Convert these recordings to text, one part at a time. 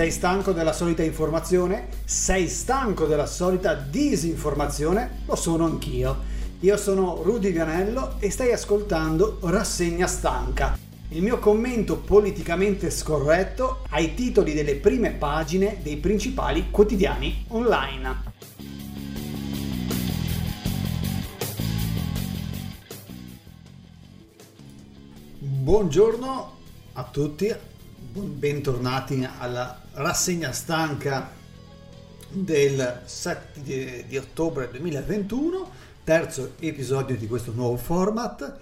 Sei stanco della solita informazione? Sei stanco della solita disinformazione? Lo sono anch'io. Io sono Rudy Vianello e stai ascoltando Rassegna Stanca, il mio commento politicamente scorretto ai titoli delle prime pagine dei principali quotidiani online. Buongiorno a tutti, bentornati alla rassegna stanca del 7 di, di, ottobre 2021, terzo episodio di questo nuovo format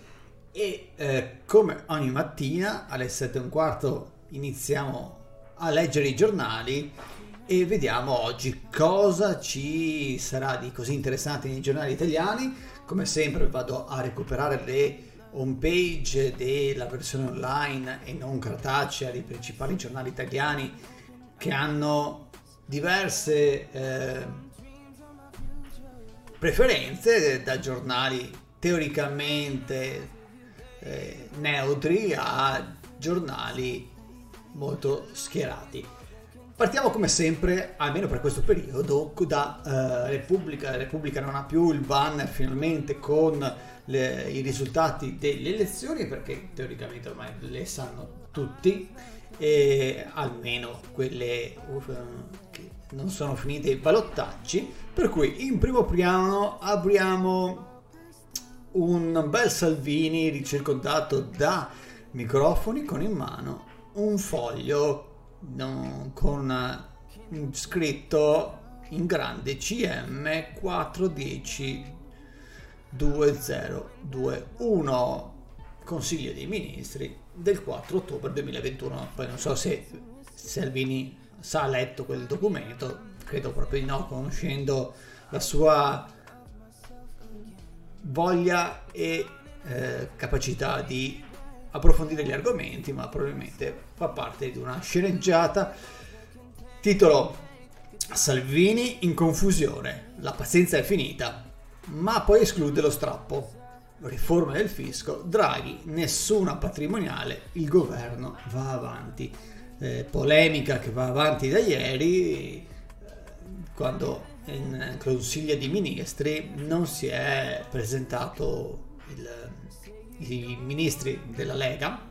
e eh, come ogni mattina alle 7 e un quarto iniziamo a leggere i giornali e vediamo oggi cosa ci sarà di così interessante nei giornali italiani. Come sempre vado a recuperare le homepage della versione online e non cartacea dei principali giornali italiani che hanno diverse eh, preferenze da giornali teoricamente eh, neutri a giornali molto schierati. Partiamo come sempre, almeno per questo periodo, da uh, Repubblica. Repubblica non ha più il banner finalmente con le, i risultati delle elezioni perché teoricamente ormai le sanno tutti e almeno quelle uh, che non sono finite i balottaggi per cui in primo piano abbiamo un bel Salvini ricircondato da microfoni con in mano un foglio no, con scritto in grande CM 410 2021 Consiglio dei Ministri del 4 ottobre 2021. Poi non so se Salvini sa letto quel documento, credo proprio di no, conoscendo la sua voglia e eh, capacità di approfondire gli argomenti, ma probabilmente fa parte di una sceneggiata. Titolo Salvini in confusione, la pazienza è finita, ma poi esclude lo strappo. Riforma del fisco, Draghi, nessuna patrimoniale, il governo va avanti. Eh, polemica che va avanti da ieri, quando in Consiglio di Ministri non si è presentato il, i ministri della Lega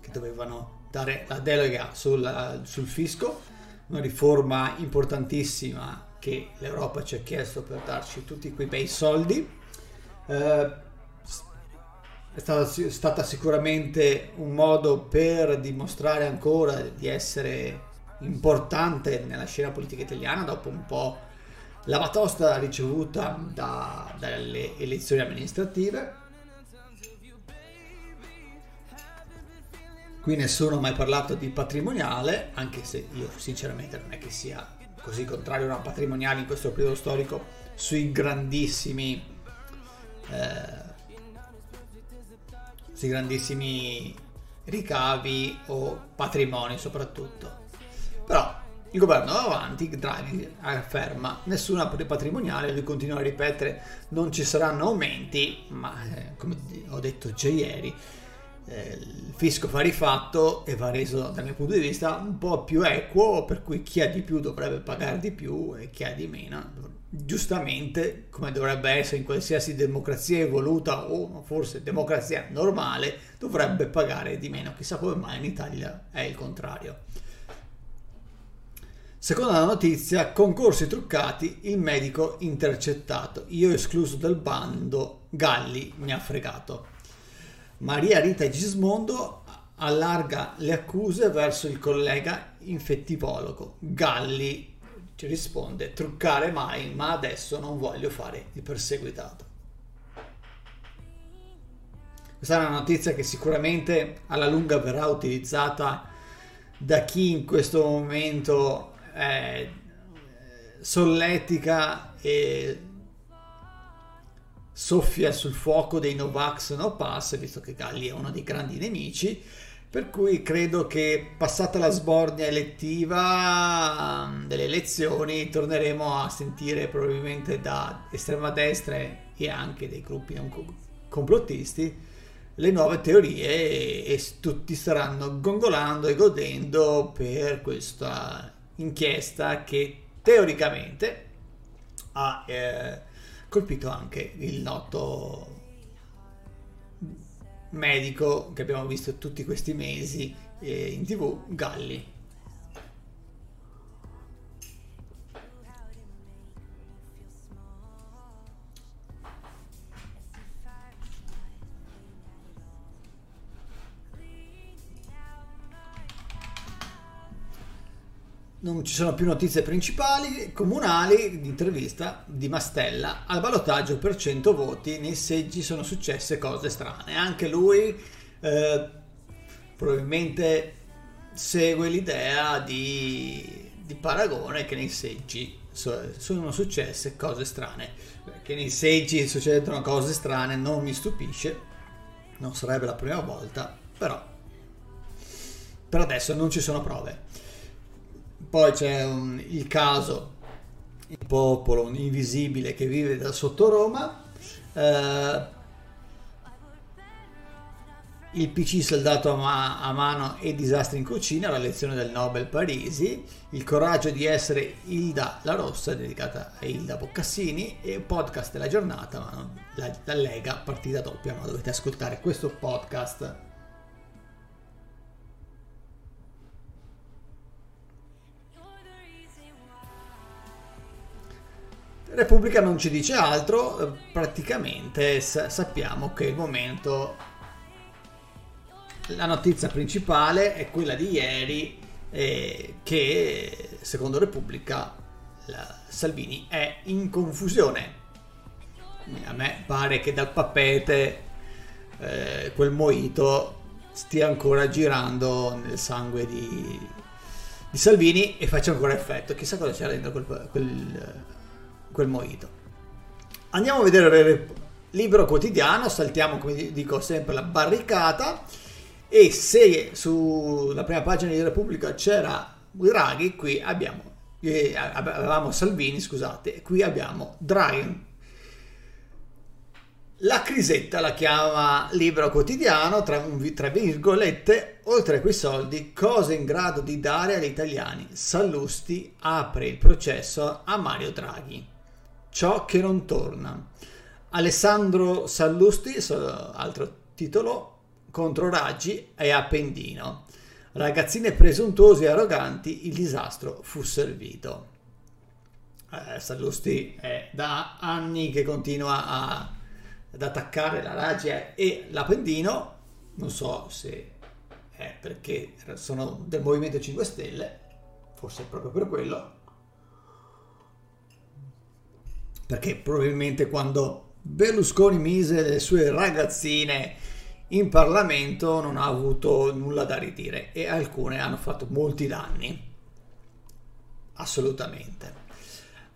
che dovevano dare la delega sul, sul fisco, una riforma importantissima che l'Europa ci ha chiesto per darci tutti quei bei soldi. Eh, è stata, stata sicuramente un modo per dimostrare ancora di essere importante nella scena politica italiana dopo un po' la batosta ricevuta da, dalle elezioni amministrative. Qui nessuno ha mai parlato di patrimoniale, anche se io sinceramente non è che sia così contrario a una patrimoniale in questo periodo storico sui grandissimi eh, sui grandissimi ricavi o patrimoni soprattutto. Però il governo va avanti, Draghi afferma nessuna patrimoniale, lui continua a ripetere non ci saranno aumenti, ma eh, come ho detto già ieri, il fisco va rifatto e va reso dal mio punto di vista un po' più equo, per cui chi ha di più dovrebbe pagare di più e chi ha di meno, giustamente, come dovrebbe essere in qualsiasi democrazia evoluta o forse democrazia normale, dovrebbe pagare di meno. Chissà come mai in Italia è il contrario. Seconda notizia, concorsi truccati, il medico intercettato. Io escluso dal bando, Galli mi ha fregato. Maria Rita Gismondo allarga le accuse verso il collega infettivologo. Galli ci risponde truccare mai, ma adesso non voglio fare il perseguitato. Questa è una notizia che sicuramente alla lunga verrà utilizzata da chi in questo momento eh, solletica e soffia sul fuoco dei Novax No Pass, visto che Galli è uno dei grandi nemici. Per cui credo che passata la sbornia elettiva mm, delle elezioni torneremo a sentire probabilmente da estrema destra e anche dei gruppi non complottisti le nuove teorie e, tutti staranno gongolando e godendo per questa inchiesta che teoricamente ha eh, colpito anche il noto medico che abbiamo visto tutti questi mesi eh, in tv, Galli. Non ci sono più notizie principali comunali di intervista di Mastella al ballottaggio per 100 voti nei seggi sono successe cose strane. Anche lui eh, probabilmente segue l'idea di, di, Paragone che nei seggi sono successe cose strane. Che nei seggi succedono cose strane non mi stupisce non sarebbe la prima volta però per adesso non ci sono prove poi c'è un, il caso, il popolo invisibile che vive da sotto Roma. Eh, il PC saldato a, ma- a, mano e disastri in cucina, la lezione del Nobel Parisi, il coraggio di essere Hilda la Rossa, dedicata a Hilda Boccassini, e podcast della giornata, ma non, la, la Lega partita doppia, ma dovete ascoltare questo podcast Repubblica non ci dice altro, eh, praticamente sappiamo che il momento, la notizia principale è quella di ieri eh, che secondo Repubblica Salvini è in confusione. A me pare che dal papete eh, quel moito stia ancora girando nel sangue di, di Salvini e faccia ancora effetto. Chissà cosa c'era dentro quel, quel quel mojito. Andiamo a vedere il libro quotidiano, saltiamo come dico sempre la barricata e se sulla prima pagina di Repubblica c'era Draghi, qui abbiamo eh, avevamo Salvini, scusate, qui abbiamo Draghi. La crisetta la chiama libro quotidiano, tra, tra virgolette, oltre a quei soldi, cosa in grado di dare agli italiani? Sallusti apre il processo a Mario Draghi. Ciò che non torna. Alessandro Sallusti, altro titolo, contro Raggi e Appendino. Ragazzine presuntuose e arroganti, il disastro fu servito. Eh, Sallusti è da anni che continua a, ad attaccare la Raggi e l'Appendino, non so se è perché sono del Movimento 5 Stelle, forse proprio per quello, perché probabilmente quando Berlusconi mise le sue ragazzine in Parlamento non ha avuto nulla da ridire e alcune hanno fatto molti danni. Assolutamente.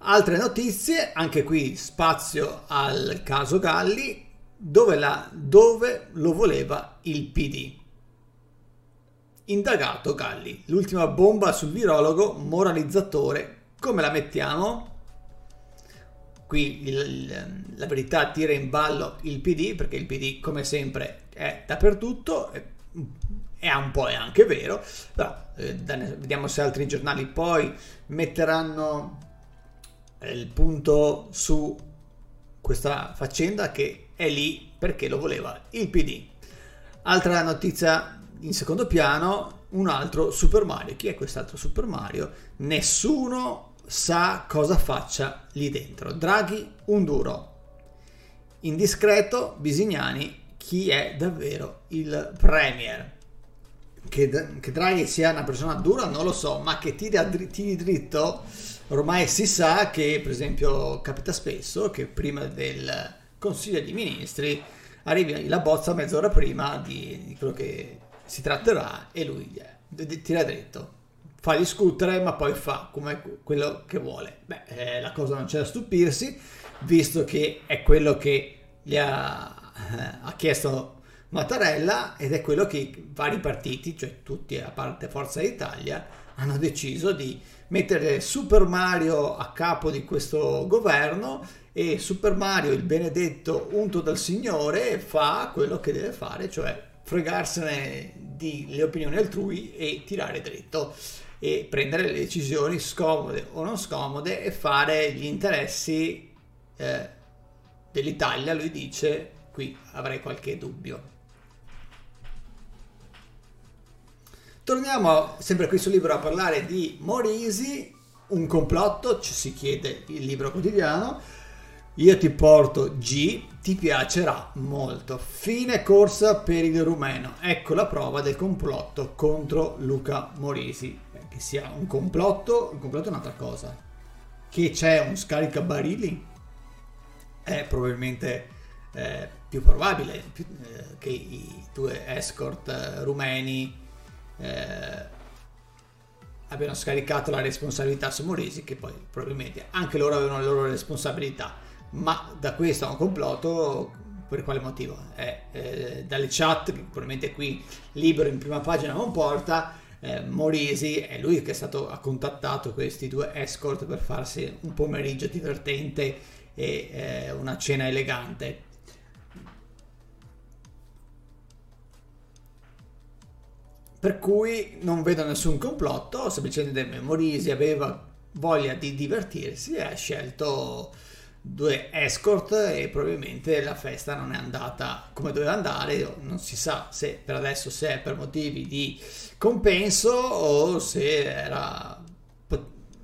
Altre notizie, anche qui spazio al caso Galli, dove, la, dove lo voleva il PD. Indagato Galli, l'ultima bomba sul virologo moralizzatore. Come la mettiamo? Qui il, la verità tira in ballo il PD perché il PD come sempre è dappertutto e, è un po' è anche vero però eh, vediamo se altri giornali poi metteranno il punto su questa faccenda che è lì perché lo voleva il PD altra notizia in secondo piano un altro Super Mario. Chi è quest'altro Super Mario? Nessuno sa cosa faccia lì dentro. Draghi un duro. Indiscreto Bisignani chi è davvero il premier. Che, che Draghi sia una persona dura non lo so, ma che tiri, tiri dritto ormai si sa che per esempio capita spesso che prima del Consiglio dei Ministri arrivi la bozza mezz'ora prima di, di quello che si tratterà e lui tira dritto fa discutere, ma poi fa come quello che vuole. Beh, eh, la cosa non c'è da stupirsi, visto che è quello che gli ha, eh, ha chiesto Mattarella ed è quello che i vari partiti, cioè tutti a parte Forza Italia, hanno deciso di mettere Super Mario a capo di questo governo e Super Mario, il benedetto unto dal Signore, fa quello che deve fare, cioè fregarsene delle opinioni altrui e tirare dritto e prendere le decisioni scomode o non scomode e fare gli interessi eh, dell'Italia, lui dice, qui avrei qualche dubbio. Torniamo sempre qui sul libro a parlare di Morisi, un complotto, ci si chiede il libro quotidiano. Io ti porto G, ti piacerà molto. Fine corsa per il rumeno. Ecco la prova del complotto contro Luca Morisi. Che sia un complotto, un complotto è un'altra cosa. Che c'è un scaricabarili è probabilmente eh, più probabile più, eh, che i due escort eh, rumeni eh, abbiano scaricato la responsabilità su Morisi, che poi probabilmente anche loro avevano le loro responsabilità, ma da questo a un complotto per quale motivo? Eh, dalle chat, probabilmente qui libero in prima pagina non porta, eh, Morisi è lui che è stato, ha contattato questi due escort per farsi un pomeriggio divertente e eh, una cena elegante. Per cui non vedo nessun complotto, semplicemente Morisi aveva voglia di divertirsi e ha scelto due escort e probabilmente la festa non è andata come doveva andare, non si sa se per adesso se è per motivi di compenso o se era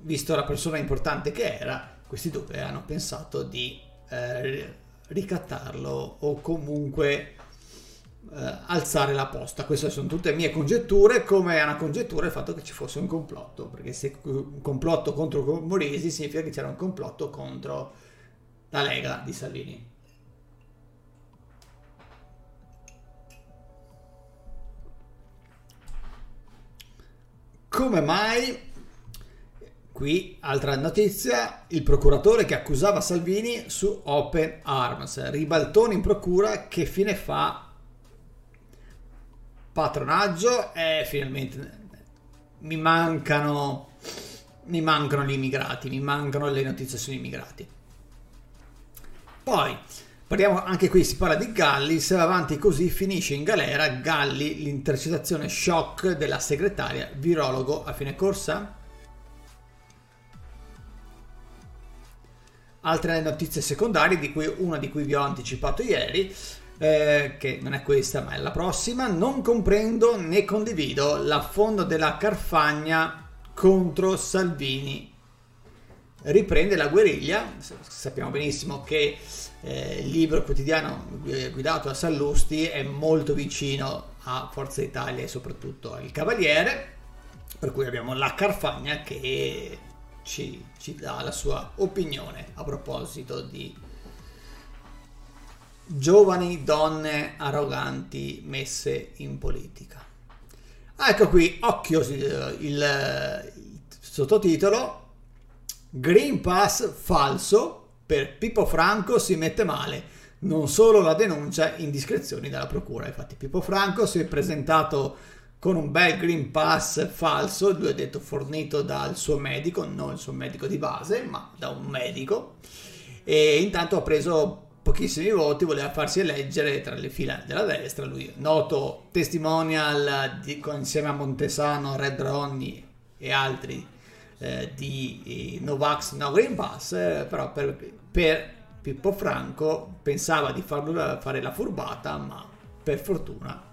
visto la persona importante che era, questi due hanno pensato di eh, ricattarlo o comunque eh, alzare la posta. Queste sono tutte mie congetture, come è una congettura il fatto che ci fosse un complotto, perché se un complotto contro Moresi significa che c'era un complotto contro la Lega di Salvini. Come mai? Qui altra notizia, il procuratore che accusava Salvini su Open Arms, ribaltone in procura, che fine fa patronaggio e finalmente mi mancano mi mancano gli immigrati, mi mancano le notizie sugli immigrati. Poi parliamo anche qui si parla di Galli, se va avanti così finisce in galera Galli l'intercettazione shock della segretaria virologo a fine corsa. Altre notizie secondarie, di cui una di cui vi ho anticipato ieri, eh, che non è questa ma è la prossima, non comprendo né condivido l'affondo della Carfagna contro Salvini. Riprende la guerriglia, sappiamo benissimo che eh, il libro quotidiano eh, guidato da Sallusti è molto vicino a Forza Italia e soprattutto al Cavaliere, per cui abbiamo la Carfagna che ci, ci dà la sua opinione a proposito di giovani donne arroganti messe in politica. ecco qui, occhio il, il sottotitolo Green Pass falso per Pippo Franco si mette male. Non solo la denuncia indiscrezioni dalla procura. Infatti Pippo Franco si è presentato con un bel Green Pass falso, lui ha detto fornito dal suo medico, non il suo medico di base, ma da un medico. E intanto ha preso pochissimi voti, voleva farsi eleggere tra le fila della destra, lui noto testimonial di, insieme a Montesano, Red Ronnie e altri eh, di Novax No Green Pass, eh, però per, per, Pippo Franco pensava di farlo, fare la furbata, ma per fortuna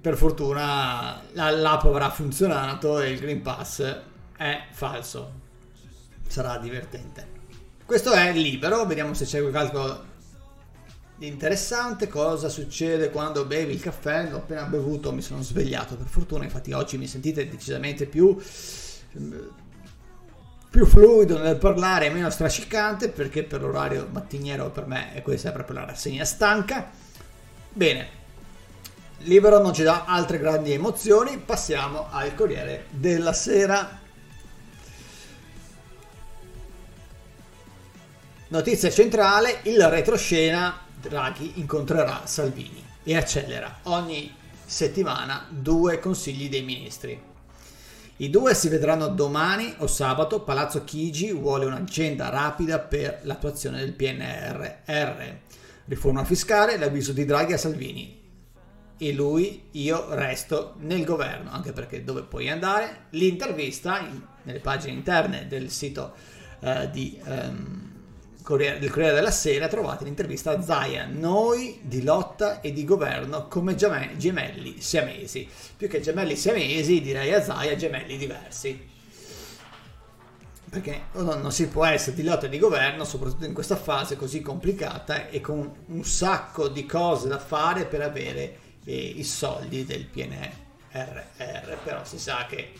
per fortuna l'app avrà funzionato e il Green Pass è falso. Sarà divertente. Questo è libero, vediamo se c'è qualcosa interessante. Cosa succede quando bevi il caffè? L'ho appena bevuto, mi sono svegliato per fortuna, infatti oggi mi sentite decisamente più, più fluido nel parlare meno strascicante perché per l'orario mattiniero per me è questa proprio la rassegna stanca. Bene, libero non ci dà altre grandi emozioni, passiamo al Corriere della Sera. Notizia centrale, il retroscena Draghi incontrerà Salvini e accelera ogni settimana due consigli dei ministri. I due si vedranno domani o sabato. Palazzo Chigi vuole un'agenda rapida per l'attuazione del PNRR. Riforma fiscale, l'avviso di Draghi a Salvini. E lui, io resto nel governo, anche perché dove puoi andare? L'intervista in, nelle pagine interne del sito uh, di... Um, Corriere, del Corriere della Sera trovate l'intervista a Zaya, noi di lotta e di governo come gemelli siamesi. Più che gemelli siamesi direi a Zaya gemelli diversi. Perché non, non si può essere di lotta e di governo, soprattutto in questa fase così complicata e con un sacco di cose da fare per avere eh, i soldi del PNRR. Però si sa che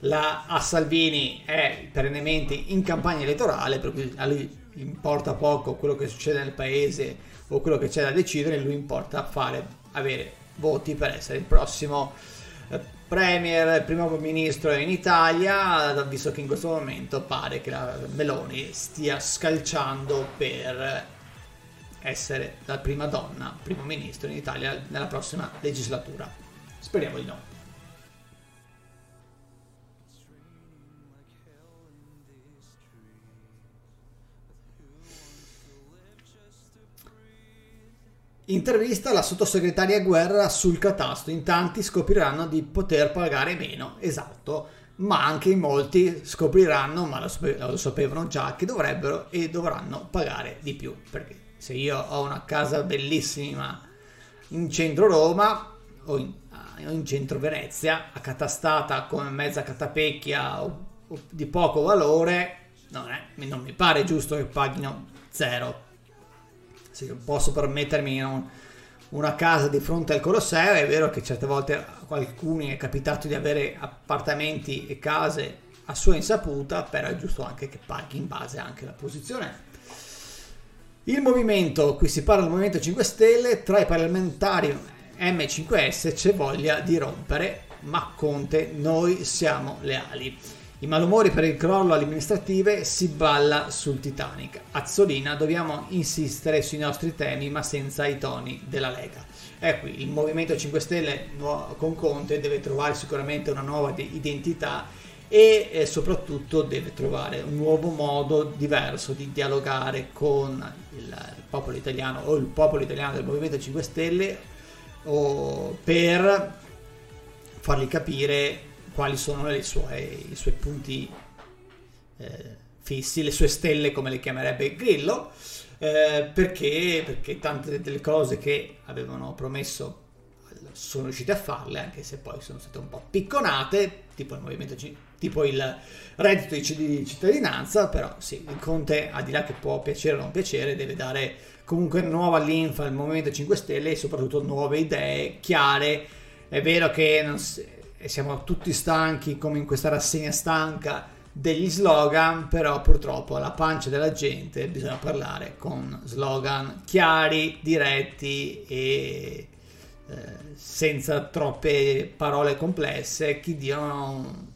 la, a Salvini è perennemente in campagna elettorale, per cui a lui importa poco quello che succede nel paese o quello che c'è da decidere, lui importa fare, avere voti per essere il prossimo eh, premier, primo ministro in Italia, visto che in questo momento pare che la Meloni stia scalciando per essere la prima donna primo ministro in Italia nella prossima legislatura. Speriamo di no. Intervista alla sottosegretaria Guerra sul catasto. In tanti scopriranno di poter pagare meno, esatto, ma anche in molti scopriranno, ma lo, lo sapevano già, che dovrebbero e dovranno pagare di più. Perché se io ho una casa bellissima in centro Roma o in, in centro Venezia, accatastata come mezza catapecchia o, o di poco valore, non, è, non mi pare giusto che paghino zero se posso permettermi un, una casa di fronte al Colosseo, è vero che certe volte a qualcuno è capitato di avere appartamenti e case a sua insaputa, però è giusto anche che paghi in base anche alla posizione. Il movimento, qui si parla del Movimento 5 Stelle, tra i parlamentari M5S c'è voglia di rompere, ma Conte noi siamo leali. I malumori per il crollo amministrative si balla sul Titanic. Azzolina, dobbiamo insistere sui nostri temi ma senza i toni della Lega. E qui il Movimento 5 Stelle con Conte deve trovare sicuramente una nuova identità e eh, soprattutto deve trovare un nuovo modo diverso di dialogare con il popolo italiano o il popolo italiano del Movimento 5 Stelle per fargli capire quali sono sue, i suoi punti eh, fissi, le sue stelle come le chiamerebbe Grillo, eh, perché, perché tante delle cose che avevano promesso sono riusciti a farle, anche se poi sono state un po' picconate, tipo il movimento tipo il reddito di cittadinanza, però sì, il Conte, al di là che può piacere o non piacere, deve dare comunque nuova linfa al Movimento 5 Stelle e soprattutto nuove idee chiare. È vero che non si, e siamo tutti stanchi come in questa rassegna stanca degli slogan, però purtroppo alla pancia della gente bisogna parlare con slogan chiari, diretti e eh, senza troppe parole complesse che diano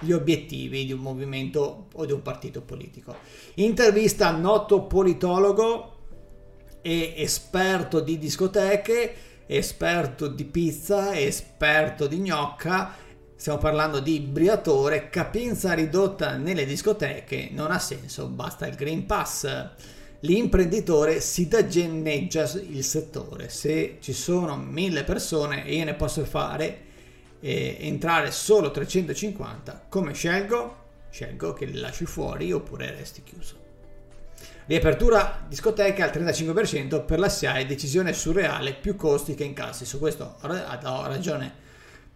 gli obiettivi di un movimento o di un partito politico. Intervista a noto politologo e esperto di discoteche esperto di pizza, esperto di gnocca, stiamo parlando di Briatore, capienza ridotta nelle discoteche, non ha senso, basta il Green Pass. L'imprenditore si dagenneggia il settore, se ci sono mille persone e io ne posso fare eh, entrare solo 350, come scelgo? Scelgo che li lasci fuori oppure resti chiuso. Riapertura discoteche al 35% per la SIAE, decisione surreale, più costi che incassi. Su questo ho ragione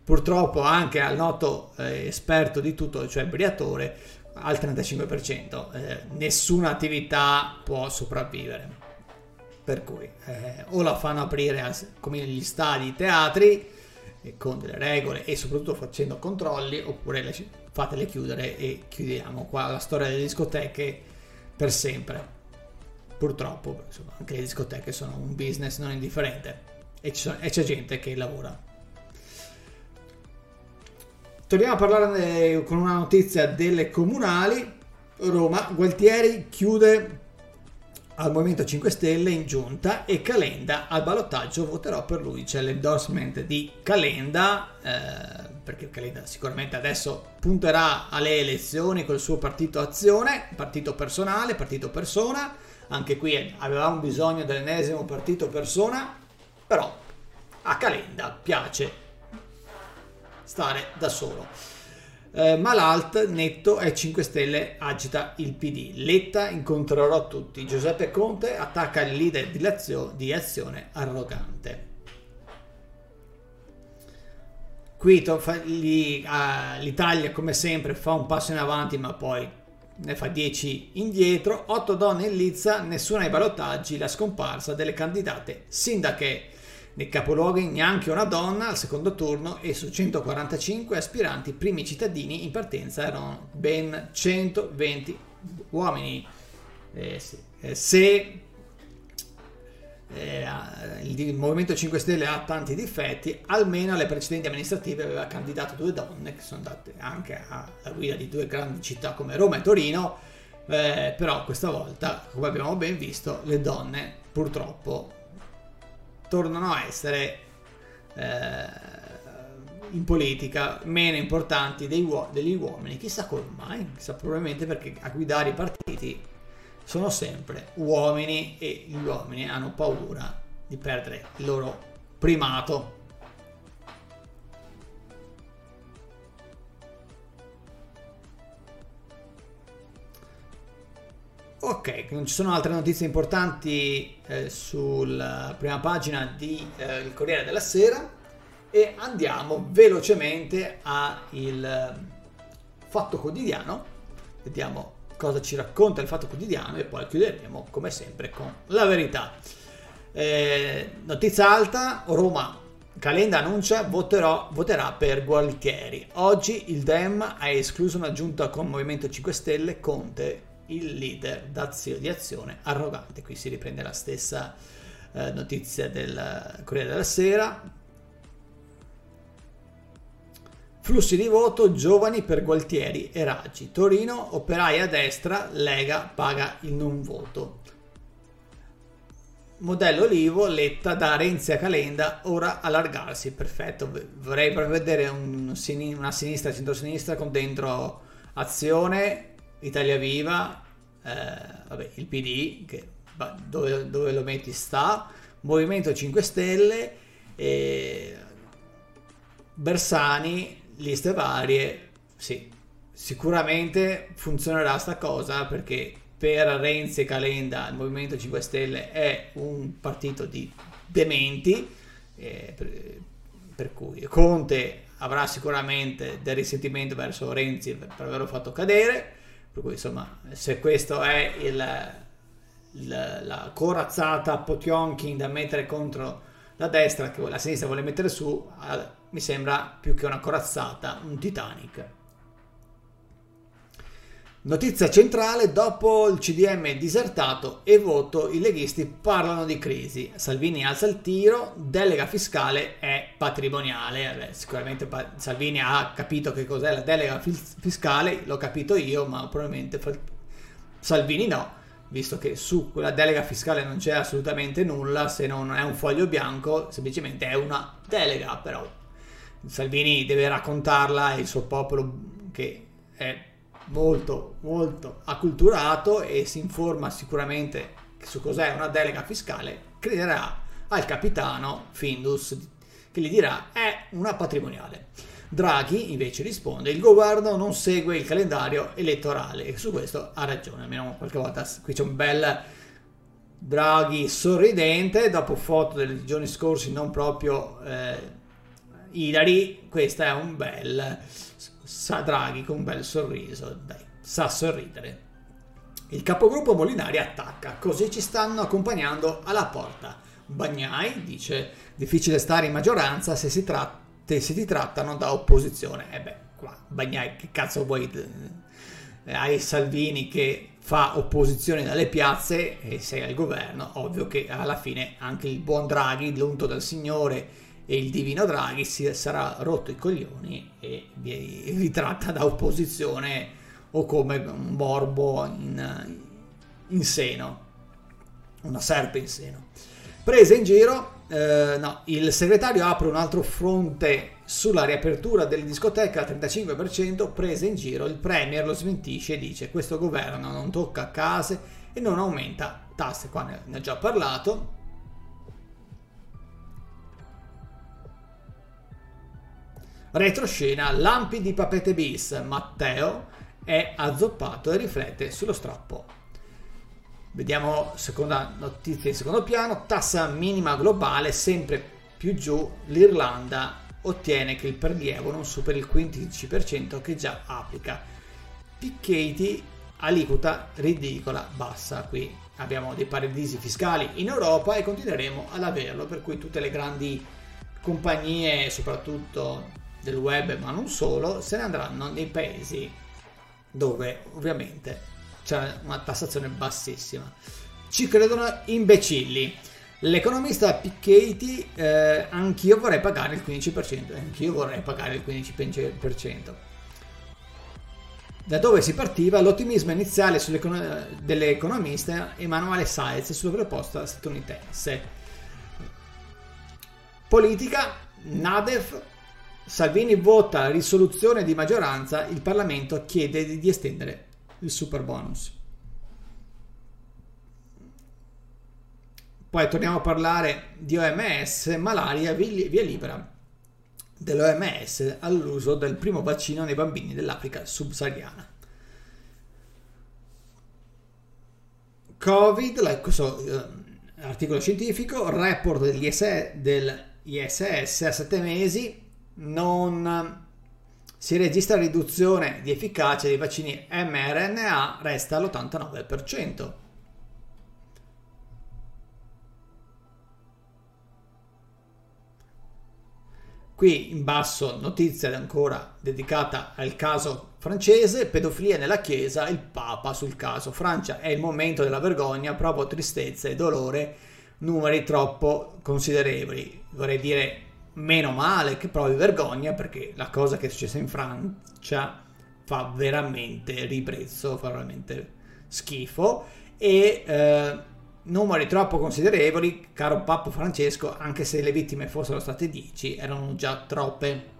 purtroppo anche al noto eh, esperto di tutto, cioè Briatore, al 35%. Eh, nessuna attività può sopravvivere. Per cui eh, o la fanno aprire a, come gli stadi, i teatri, con delle regole e soprattutto facendo controlli, oppure le, fatele chiudere e chiudiamo qua la storia delle discoteche per sempre purtroppo insomma, anche le discoteche sono un business non indifferente e, sono, e c'è gente che lavora. Torniamo a parlare con una notizia delle comunali. Roma, Gualtieri chiude al Movimento 5 Stelle in giunta e Calenda al ballottaggio voterò per lui. C'è l'endorsement di Calenda, eh, perché Calenda sicuramente adesso punterà alle elezioni col suo partito Azione, partito personale, partito persona. Anche qui avevamo bisogno dell'ennesimo partito persona, però a Calenda piace stare da solo. Eh, ma l'alt netto è 5 Stelle agita il PD. Letta incontrerò tutti. Giuseppe Conte attacca il leader di, Lazio, di azione arrogante. Qui l'Italia come sempre fa un passo in avanti ma poi ne fa 10 indietro. 8 donne in lizza, nessuna ai ballottaggi, la scomparsa delle candidate sindache. Nei capoluoghi neanche una donna al secondo turno e su 145 aspiranti primi cittadini in partenza erano ben 120 uomini. Eh, sì. eh, se eh, il Movimento 5 Stelle ha tanti difetti, almeno alle precedenti amministrative aveva candidato due donne che sono andate anche alla guida di due grandi città come Roma e Torino, eh, però questa volta, come abbiamo ben visto, le donne purtroppo tornano a essere eh, in politica meno importanti uo- degli uomini. Chissà come mai, chissà probabilmente perché a guidare i partiti sono sempre uomini e gli uomini hanno paura di perdere il loro primato. Ok, non ci sono altre notizie importanti eh, sulla prima pagina di eh, Il Corriere della Sera e andiamo velocemente al eh, Fatto Quotidiano. Vediamo cosa ci racconta il Fatto Quotidiano e poi chiuderemo come sempre con la verità. Eh, notizia alta, Roma Calenda annuncia voterò, voterà per Gualtieri. Oggi il DEM ha escluso una giunta con Movimento 5 Stelle, Conte il leader di azione arrogante. Qui si riprende la stessa eh, notizia del Corriere della Sera. Flussi di voto giovani per Gualtieri e Raggi. Torino, operai a destra, Lega paga il non voto. Modello Olivo, Letta da Renzi a Calenda, ora allargarsi. Perfetto, vorrei proprio vedere un, una sinistra, centro-sinistra con dentro azione Italia Viva, eh, vabbè, il PD, che dove, dove, lo metti sta, Movimento 5 Stelle, eh, Bersani, liste varie, sì, sicuramente funzionerà sta cosa perché per Renzi e Calenda il Movimento 5 Stelle è un partito di dementi, eh, per, per cui Conte avrà sicuramente del risentimento verso Renzi per averlo fatto cadere per cui insomma, se questo è il, il, la corazzata Potionkin da mettere contro la destra che la sinistra vuole mettere su, mi sembra più che una corazzata, un Titanic. Notizia centrale, dopo il CDM disertato e voto, i leghisti parlano di crisi. Salvini alza il tiro, delega fiscale è patrimoniale. Beh, sicuramente Salvini ha capito che cos'è la delega fiscale, l'ho capito io, ma probabilmente Salvini no, visto che su quella delega fiscale non c'è assolutamente nulla, se non è un foglio bianco, semplicemente è una delega, però Salvini deve raccontarla e il suo popolo che è molto molto acculturato e si informa sicuramente su cos'è una delega fiscale, crederà al capitano Findus che gli dirà è una patrimoniale. Draghi invece risponde il governo non segue il calendario elettorale e su questo ha ragione, almeno qualche volta qui c'è un bel Draghi sorridente dopo foto dei giorni scorsi non proprio eh, Ilari, questo è un bel sa Draghi con un bel sorriso, dai, sa sorridere. Il capogruppo Molinari attacca, così ci stanno accompagnando alla porta. Bagnai dice difficile stare in maggioranza se si, tratta, se ti trattano da opposizione. E eh beh, qua Bagnai che cazzo vuoi? Eh, hai Salvini che fa opposizione dalle piazze e sei al governo, ovvio che alla fine anche il buon Draghi, l'unto dal Signore e il divino Draghi si sarà rotto i coglioni e vi, vi tratta da opposizione o come un morbo in, in seno. una serpe in seno. Presa in giro, eh, no, il segretario apre un altro fronte sulla riapertura delle discoteche al 35%, presa in giro, il Premier lo smentisce e dice questo governo non tocca case e non aumenta tasse, qua ne ho già parlato. Retroscena, lampi di papete bis, Matteo è azzoppato e riflette sullo strappo. Vediamo seconda notizia in secondo piano, tassa minima globale sempre più giù, l'Irlanda ottiene che il prelievo non superi il 15% che già applica. Picchetti, aliquota ridicola, bassa. Qui abbiamo dei paradisi fiscali in Europa e continueremo ad averlo, per cui tutte le grandi compagnie, soprattutto del web, ma non solo, se ne andranno nei paesi dove ovviamente c'è una tassazione bassissima. Ci credono imbecilli. L'economista Piketty, eh, anch'io vorrei pagare il 15%, anch'io vorrei pagare il 15%. Da dove si partiva l'ottimismo iniziale dell'economista Emanuele Saez sulla proposta statunitense. Politica, Nadef, Salvini vota risoluzione di maggioranza, il Parlamento chiede di estendere il super bonus. Poi torniamo a parlare di OMS, malaria, via libera dell'OMS all'uso del primo vaccino nei bambini dell'Africa subsahariana. Covid, questo eh, articolo scientifico, report dell'ISS, dell'ISS a 7 mesi, non si registra riduzione di efficacia dei vaccini mRNA, resta all'89%. Qui in basso notizia ancora dedicata al caso francese, pedofilia nella Chiesa, il Papa sul caso. Francia è il momento della vergogna, provo tristezza e dolore, numeri troppo considerevoli. Vorrei dire meno male che provi vergogna perché la cosa che è successa in Francia fa veramente ribrezzo, fa veramente schifo e... Eh, numeri troppo considerevoli, caro Papa Francesco, anche se le vittime fossero state 10, erano già troppe.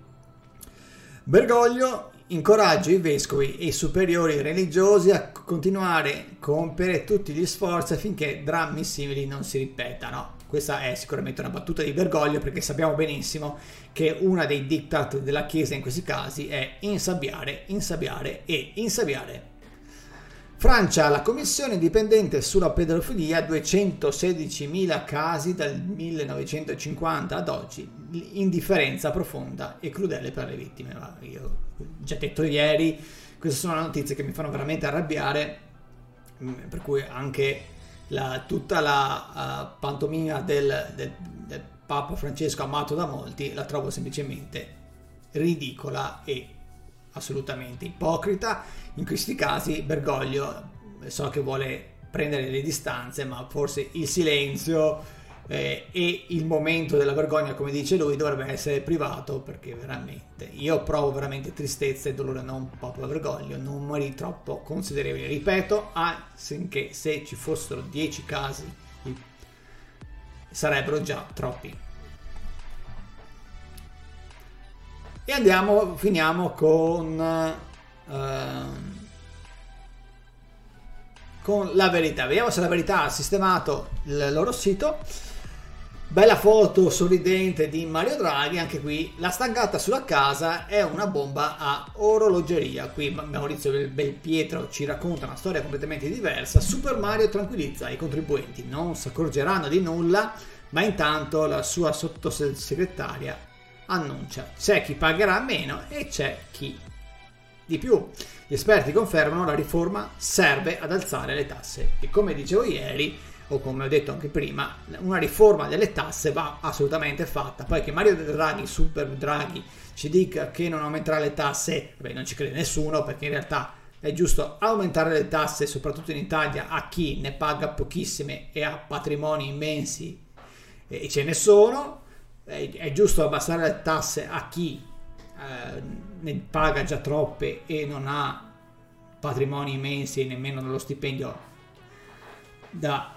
Bergoglio incoraggia i vescovi e i superiori religiosi a continuare a compiere tutti gli sforzi affinché drammi simili non si ripetano. Questa è sicuramente una battuta di Bergoglio perché sappiamo benissimo che una dei diktat della Chiesa in questi casi è insabbiare, insabbiare e insabbiare. Francia, la commissione indipendente sulla pedofilia, 216.000 casi dal 1950 ad oggi, indifferenza profonda e crudele per le vittime. Ma io già detto ieri, queste sono notizie che mi fanno veramente arrabbiare, per cui anche la, tutta la uh, pantomima del, del, del Papa Francesco amato da molti la trovo semplicemente ridicola e assolutamente ipocrita. In questi casi Bergoglio so che vuole prendere le distanze, ma forse il silenzio eh, e il momento della vergogna, come dice lui, dovrebbe essere privato perché veramente io provo veramente tristezza e dolore, non proprio vergogna, numeri troppo considerevoli. Ripeto, affinché se ci fossero 10 casi sarebbero già troppi. E andiamo, finiamo con, uh, con la verità. Vediamo se la verità ha sistemato il loro sito. Bella foto sorridente di Mario Draghi, anche qui la stangata sulla casa è una bomba a orologeria. Qui Maurizio Belpietro ci racconta una storia completamente diversa. Super Mario tranquillizza i contribuenti, non si accorgeranno di nulla, ma intanto la sua sottosegretaria annuncia c'è chi pagherà meno e c'è chi di più. Gli esperti confermano la riforma serve ad alzare le tasse e come dicevo ieri o come ho detto anche prima, una riforma delle tasse va assolutamente fatta. Poi che Mario Draghi, Super Draghi, ci dica che non aumenterà le tasse, beh, non ci crede nessuno perché in realtà è giusto aumentare le tasse, soprattutto in Italia, a chi ne paga pochissime e ha patrimoni immensi e ce ne sono è, giusto abbassare le tasse a chi eh, ne paga già troppe e non ha patrimoni immensi nemmeno nello stipendio da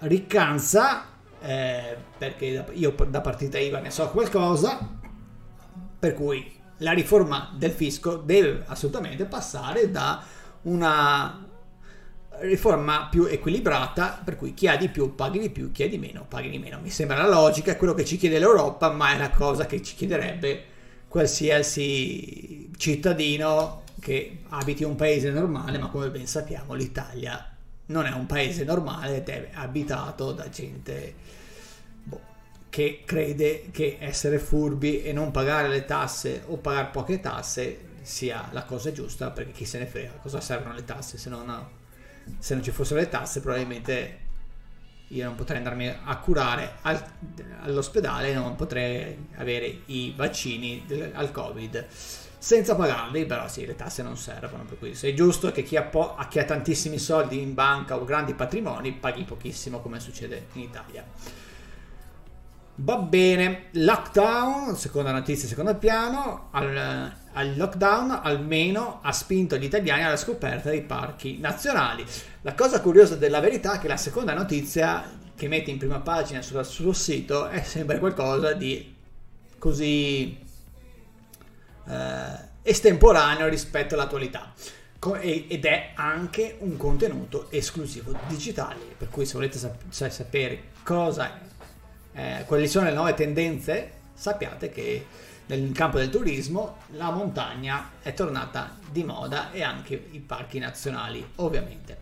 riccanza, eh, perché io da partita IVA ne so qualcosa, per cui la riforma del fisco deve assolutamente passare da una riforma più equilibrata, per cui chi ha di più paghi di più, chi ha di meno paghi di meno. Mi sembra la logica, è quello che ci chiede l'Europa, ma è la cosa che ci chiederebbe qualsiasi cittadino che abiti un paese normale, ma come ben sappiamo l'Italia non è un paese normale ed è abitato da gente boh, che crede che essere furbi e non pagare le tasse o pagare poche tasse sia la cosa giusta perché chi se ne frega cosa servono le tasse se non, se non ci fossero le tasse? Probabilmente io non potrei andarmi a curare al, all'ospedale non potrei avere i vaccini del, al covid senza pagarli, però sì, le tasse non servono, per cui è giusto che chi ha, po- chi ha tantissimi soldi in banca o grandi patrimoni paghi pochissimo come succede in Italia. Va bene, lockdown, seconda notizia, secondo piano, al, al, lockdown almeno ha spinto gli italiani alla scoperta dei parchi nazionali. La cosa curiosa della verità è che la seconda notizia che mette in prima pagina sul suo sito è sempre qualcosa di così eh, estemporaneo rispetto all'attualità. Ed è anche un contenuto esclusivo digitale per cui se volete sap- sapere cosa eh, quali sono le nuove tendenze sappiate che nel campo del turismo la montagna è tornata di moda e anche i parchi nazionali ovviamente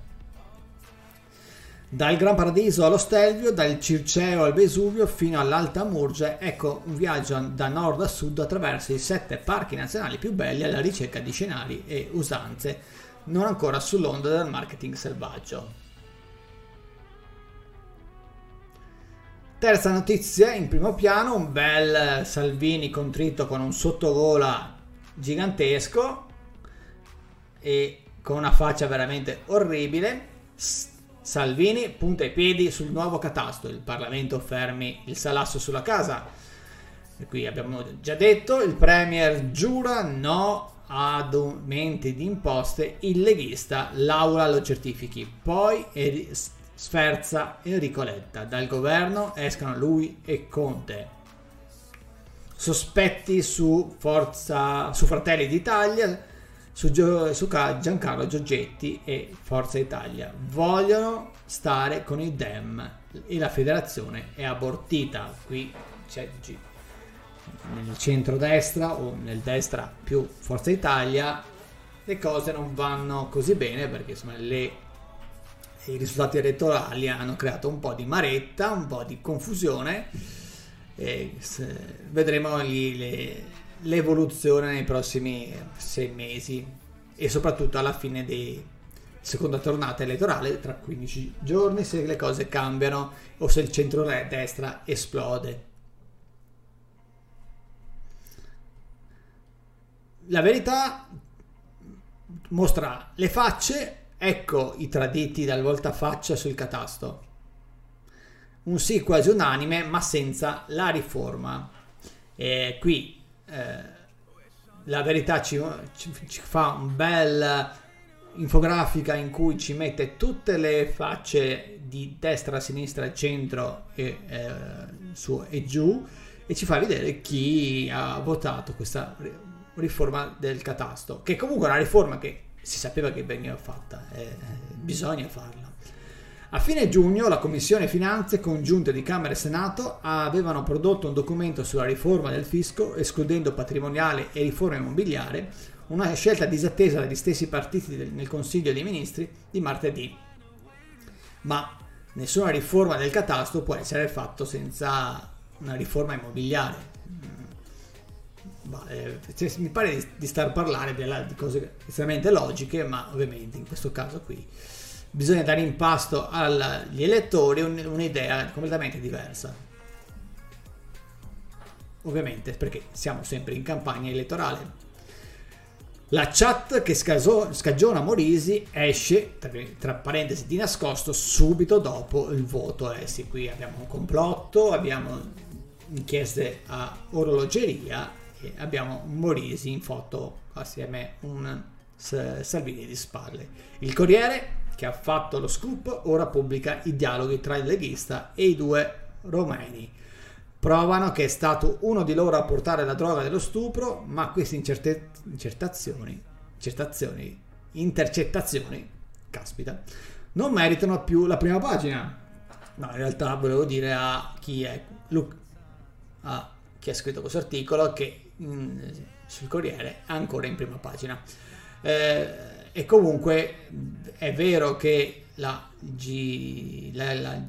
dal Gran Paradiso allo Stelvio, dal Circeo al Vesuvio fino all'Alta Murge, ecco un viaggio da nord a sud attraverso i sette parchi nazionali più belli alla ricerca di scenari e usanze, non ancora sull'onda del marketing selvaggio. Terza notizia, in primo piano, un bel Salvini contrito con un sottogola gigantesco e con una faccia veramente orribile Salvini punta i piedi sul nuovo catasto, il Parlamento fermi il salasso sulla casa. E qui abbiamo già detto, il Premier giura no ad aumenti di imposte, il leghista l'Aula lo certifichi. Poi sferza Enrico Letta, dal governo escano lui e Conte. Sospetti su, Forza, su Fratelli d'Italia, su, Gio, su Giancarlo Giorgetti e Forza Italia. Vogliono stare con i Dem e la federazione è abortita. Qui c'è nel centro-destra o nel destra più Forza Italia le cose non vanno così bene perché insomma le, i risultati elettorali hanno creato un po' di maretta, un po' di confusione e vedremo gli, le, l'evoluzione nei prossimi sei mesi e soprattutto alla fine di seconda tornata elettorale tra 15 giorni se le cose cambiano o se il centro-destra esplode. La verità mostra le facce, ecco i traditi dal voltafaccia sul catasto. Un sì quasi unanime, ma senza la riforma. E qui eh, la verità ci, ci, ci, fa un bel infografica in cui ci mette tutte le facce di destra, sinistra, centro e, eh, su e giù e ci fa vedere chi ha votato questa riforma del catasto, che comunque è una riforma che si sapeva che veniva fatta, eh, bisogna farla. A fine giugno la Commissione Finanze congiunte di Camera e Senato avevano prodotto un documento sulla riforma del fisco, escludendo patrimoniale e riforma immobiliare, una scelta disattesa dagli stessi partiti nel Consiglio dei Ministri di martedì. Ma nessuna riforma del catasto può essere fatta senza una riforma immobiliare. Bah, eh, cioè, mi pare di, di star parlare di cose estremamente logiche, ma ovviamente in questo caso qui bisogna dare in pasto agli elettori un'idea completamente diversa. Ovviamente perché siamo sempre in campagna elettorale. La chat che scagiona Morisi esce, tra, tra, parentesi di nascosto, subito dopo il voto. Eh sì, qui abbiamo un complotto, abbiamo inchieste a orologeria e abbiamo Morisi in foto assieme a un Salvini di spalle. Il Corriere che ha fatto lo scoop, ora pubblica i dialoghi tra il leghista e i due romeni. Provano che è stato uno di loro a portare la droga dello stupro, ma queste incerte- incertazioni, incertazioni, intercettazioni, caspita, non meritano più la prima pagina. No, in realtà volevo dire a chi è Luke, a chi ha scritto questo articolo che mh, mm, sul Corriere è ancora in prima pagina. Eh, e comunque è vero che la, G, la, la,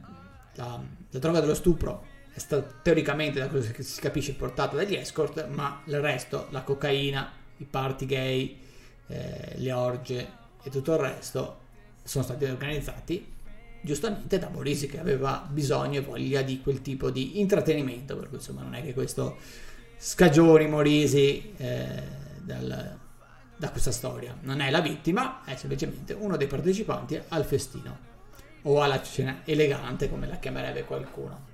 la, droga dello stupro è stata teoricamente, da quello che si capisce, portata dagli escort, ma il resto, la cocaina, i party gay, eh, le orge e tutto il resto, sono stati organizzati giustamente da Morisi che aveva bisogno e voglia di quel tipo di intrattenimento, per cui insomma non è che questo scagioni Morisi eh, dal, da questa storia, non è la vittima, è semplicemente uno dei partecipanti al festino o alla cena elegante come la chiamerebbe qualcuno.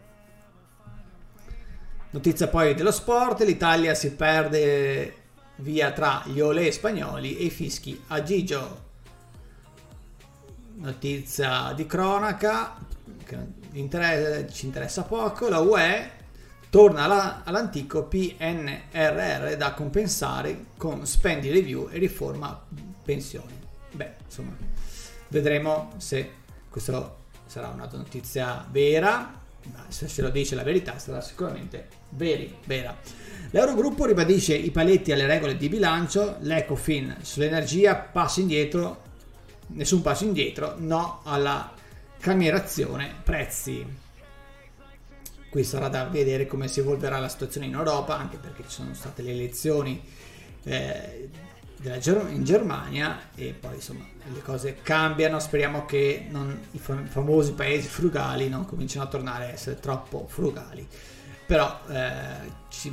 Notizia poi dello sport, l'Italia si perde via tra gli olè spagnoli e i fischi a Gigio. Notizia di cronaca che ci interessa poco, la UE torna alla, all'antico PNRR da compensare con spendi review e riforma pensioni. Beh, insomma, vedremo se questa sarà una notizia vera se se lo dice la verità sarà sicuramente veri, vera. L'Eurogruppo ribadisce i paletti alle regole di bilancio, l'Ecofin sull'energia passa indietro, nessun passo indietro, no alla calmierazione prezzi. Qui sarà da vedere come si evolverà la situazione in Europa, anche perché ci sono state le elezioni eh, in Germania e poi insomma le cose cambiano, speriamo che non, i famosi paesi frugali non cominciano a tornare a essere troppo frugali. Però eh, ci,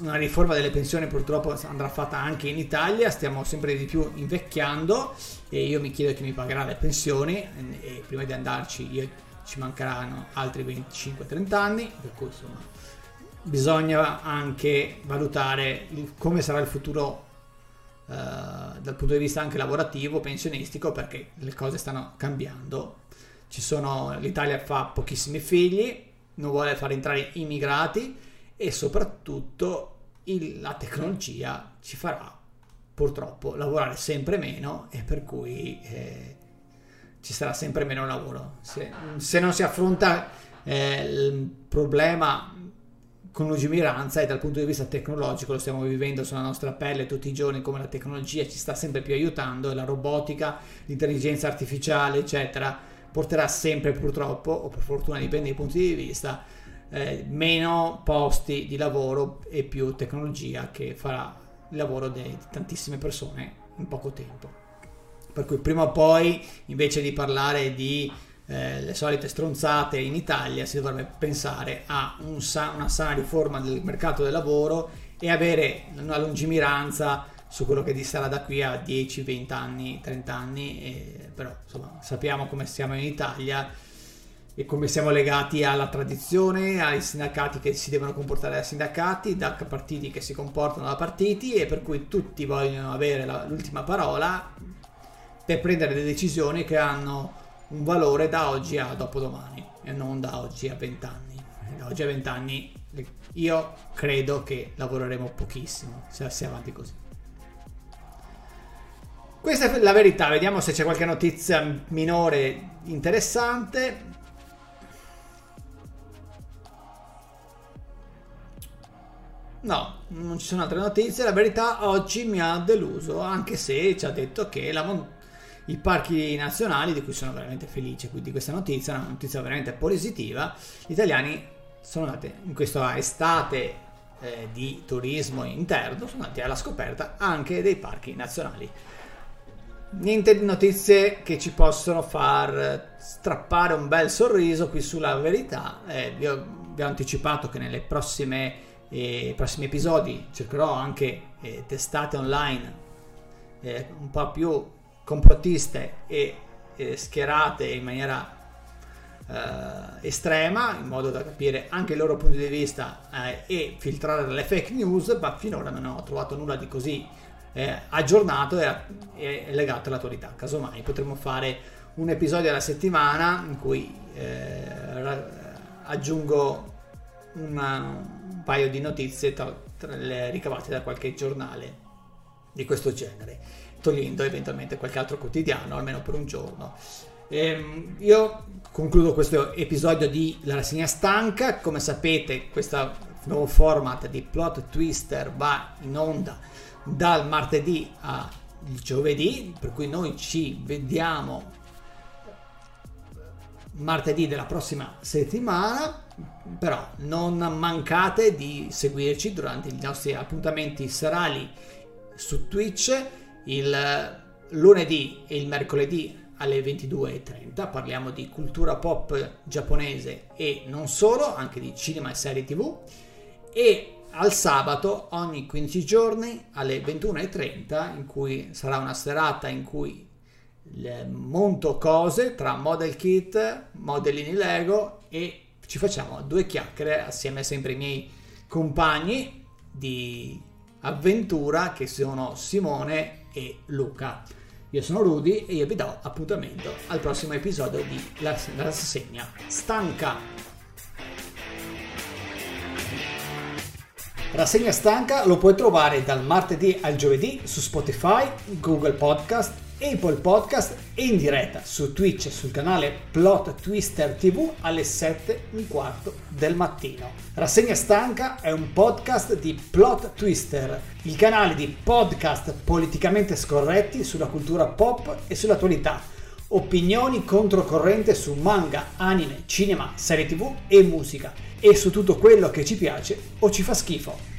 una riforma delle pensioni purtroppo andrà fatta anche in Italia, stiamo sempre di più invecchiando e io mi chiedo chi mi pagherà le pensioni. E prima di andarci io, ci mancheranno altri 25-30 anni, per cui insomma bisogna anche valutare come sarà il futuro eh, dal punto di vista anche lavorativo, pensionistico, perché le cose stanno cambiando. Sono, L'Italia fa pochissimi figli, non vuole far entrare immigrati e soprattutto il, la tecnologia ci farà purtroppo lavorare sempre meno e per cui eh, ci sarà sempre meno lavoro. Se, se non si affronta eh, il problema con lungimiranza e dal punto di vista tecnologico lo stiamo vivendo sulla nostra pelle tutti i giorni come la tecnologia ci sta sempre più aiutando e la robotica, l'intelligenza artificiale eccetera porterà sempre purtroppo o per fortuna dipende dai punti di vista eh, meno posti di lavoro e più tecnologia che farà il lavoro di tantissime persone in poco tempo per cui prima o poi invece di parlare di eh, le solite stronzate in Italia, si dovrebbe pensare a un sa- una sana riforma del mercato del lavoro e avere una lungimiranza su quello che sarà da qui a 10, 20 anni, 30 anni, e, però insomma sappiamo come siamo in Italia e come siamo legati alla tradizione, ai sindacati che si devono comportare da sindacati, da partiti che si comportano da partiti e per cui tutti vogliono avere la, l'ultima parola per prendere delle decisioni che hanno un valore da oggi a dopodomani e non da oggi a 20 anni. Da oggi a 20 anni io credo che lavoreremo pochissimo se si avanti così. Questa è la verità, vediamo se c'è qualche notizia minore interessante. No, non ci sono altre notizie. La verità oggi mi ha deluso, anche se ci ha detto che la, montagna i parchi nazionali, di cui sono veramente felice di questa notizia, una notizia veramente positiva. Gli italiani sono andati in questa estate eh, di turismo interno, sono andati alla scoperta anche dei parchi nazionali. Niente di notizie che ci possono far strappare un bel sorriso qui sulla verità. Eh, vi, ho, vi, ho, anticipato che nelle prossime eh, prossimi episodi cercherò anche eh, testate online eh, un po' più complottiste e, e schierate in maniera eh, estrema in modo da capire anche il loro punto di vista eh, e filtrare le fake news ma finora non ho trovato nulla di così eh, aggiornato e, e, legato all'attualità. Casomai potremmo fare un episodio alla settimana in cui eh, aggiungo una, un paio di notizie tra, tra le ricavate da qualche giornale di questo genere, togliendo eventualmente qualche altro quotidiano, almeno per un giorno. Ehm, io concludo questo episodio di La rassegna stanca. Come sapete, questo nuovo format di Plot Twister va in onda dal martedì al giovedì, per cui noi ci vediamo martedì della prossima settimana. Però non mancate di seguirci durante i nostri appuntamenti serali su Twitch il lunedì e il mercoledì alle 22.30 parliamo di cultura pop giapponese e non solo, anche di cinema e serie tv e al sabato ogni 15 giorni alle 21.30 in cui sarà una serata in cui monto cose tra model kit, modellini Lego e ci facciamo due chiacchiere assieme sempre ai miei compagni di avventura che sono Simone e Luca. Io sono Rudy e io vi do appuntamento al prossimo episodio di La, Rassegna Stanca. Rassegna Stanca lo puoi trovare dal martedì al giovedì su Spotify, Google Podcast Apple Podcast e in diretta su Twitch sul canale Plot Twister TV alle 7 e un quarto del mattino. Rassegna Stanca è un podcast di Plot Twister, il canale di podcast politicamente scorretti sulla cultura pop e sull'attualità. Opinioni controcorrente su manga, anime, cinema, serie tv e musica e su tutto quello che ci piace o ci fa schifo.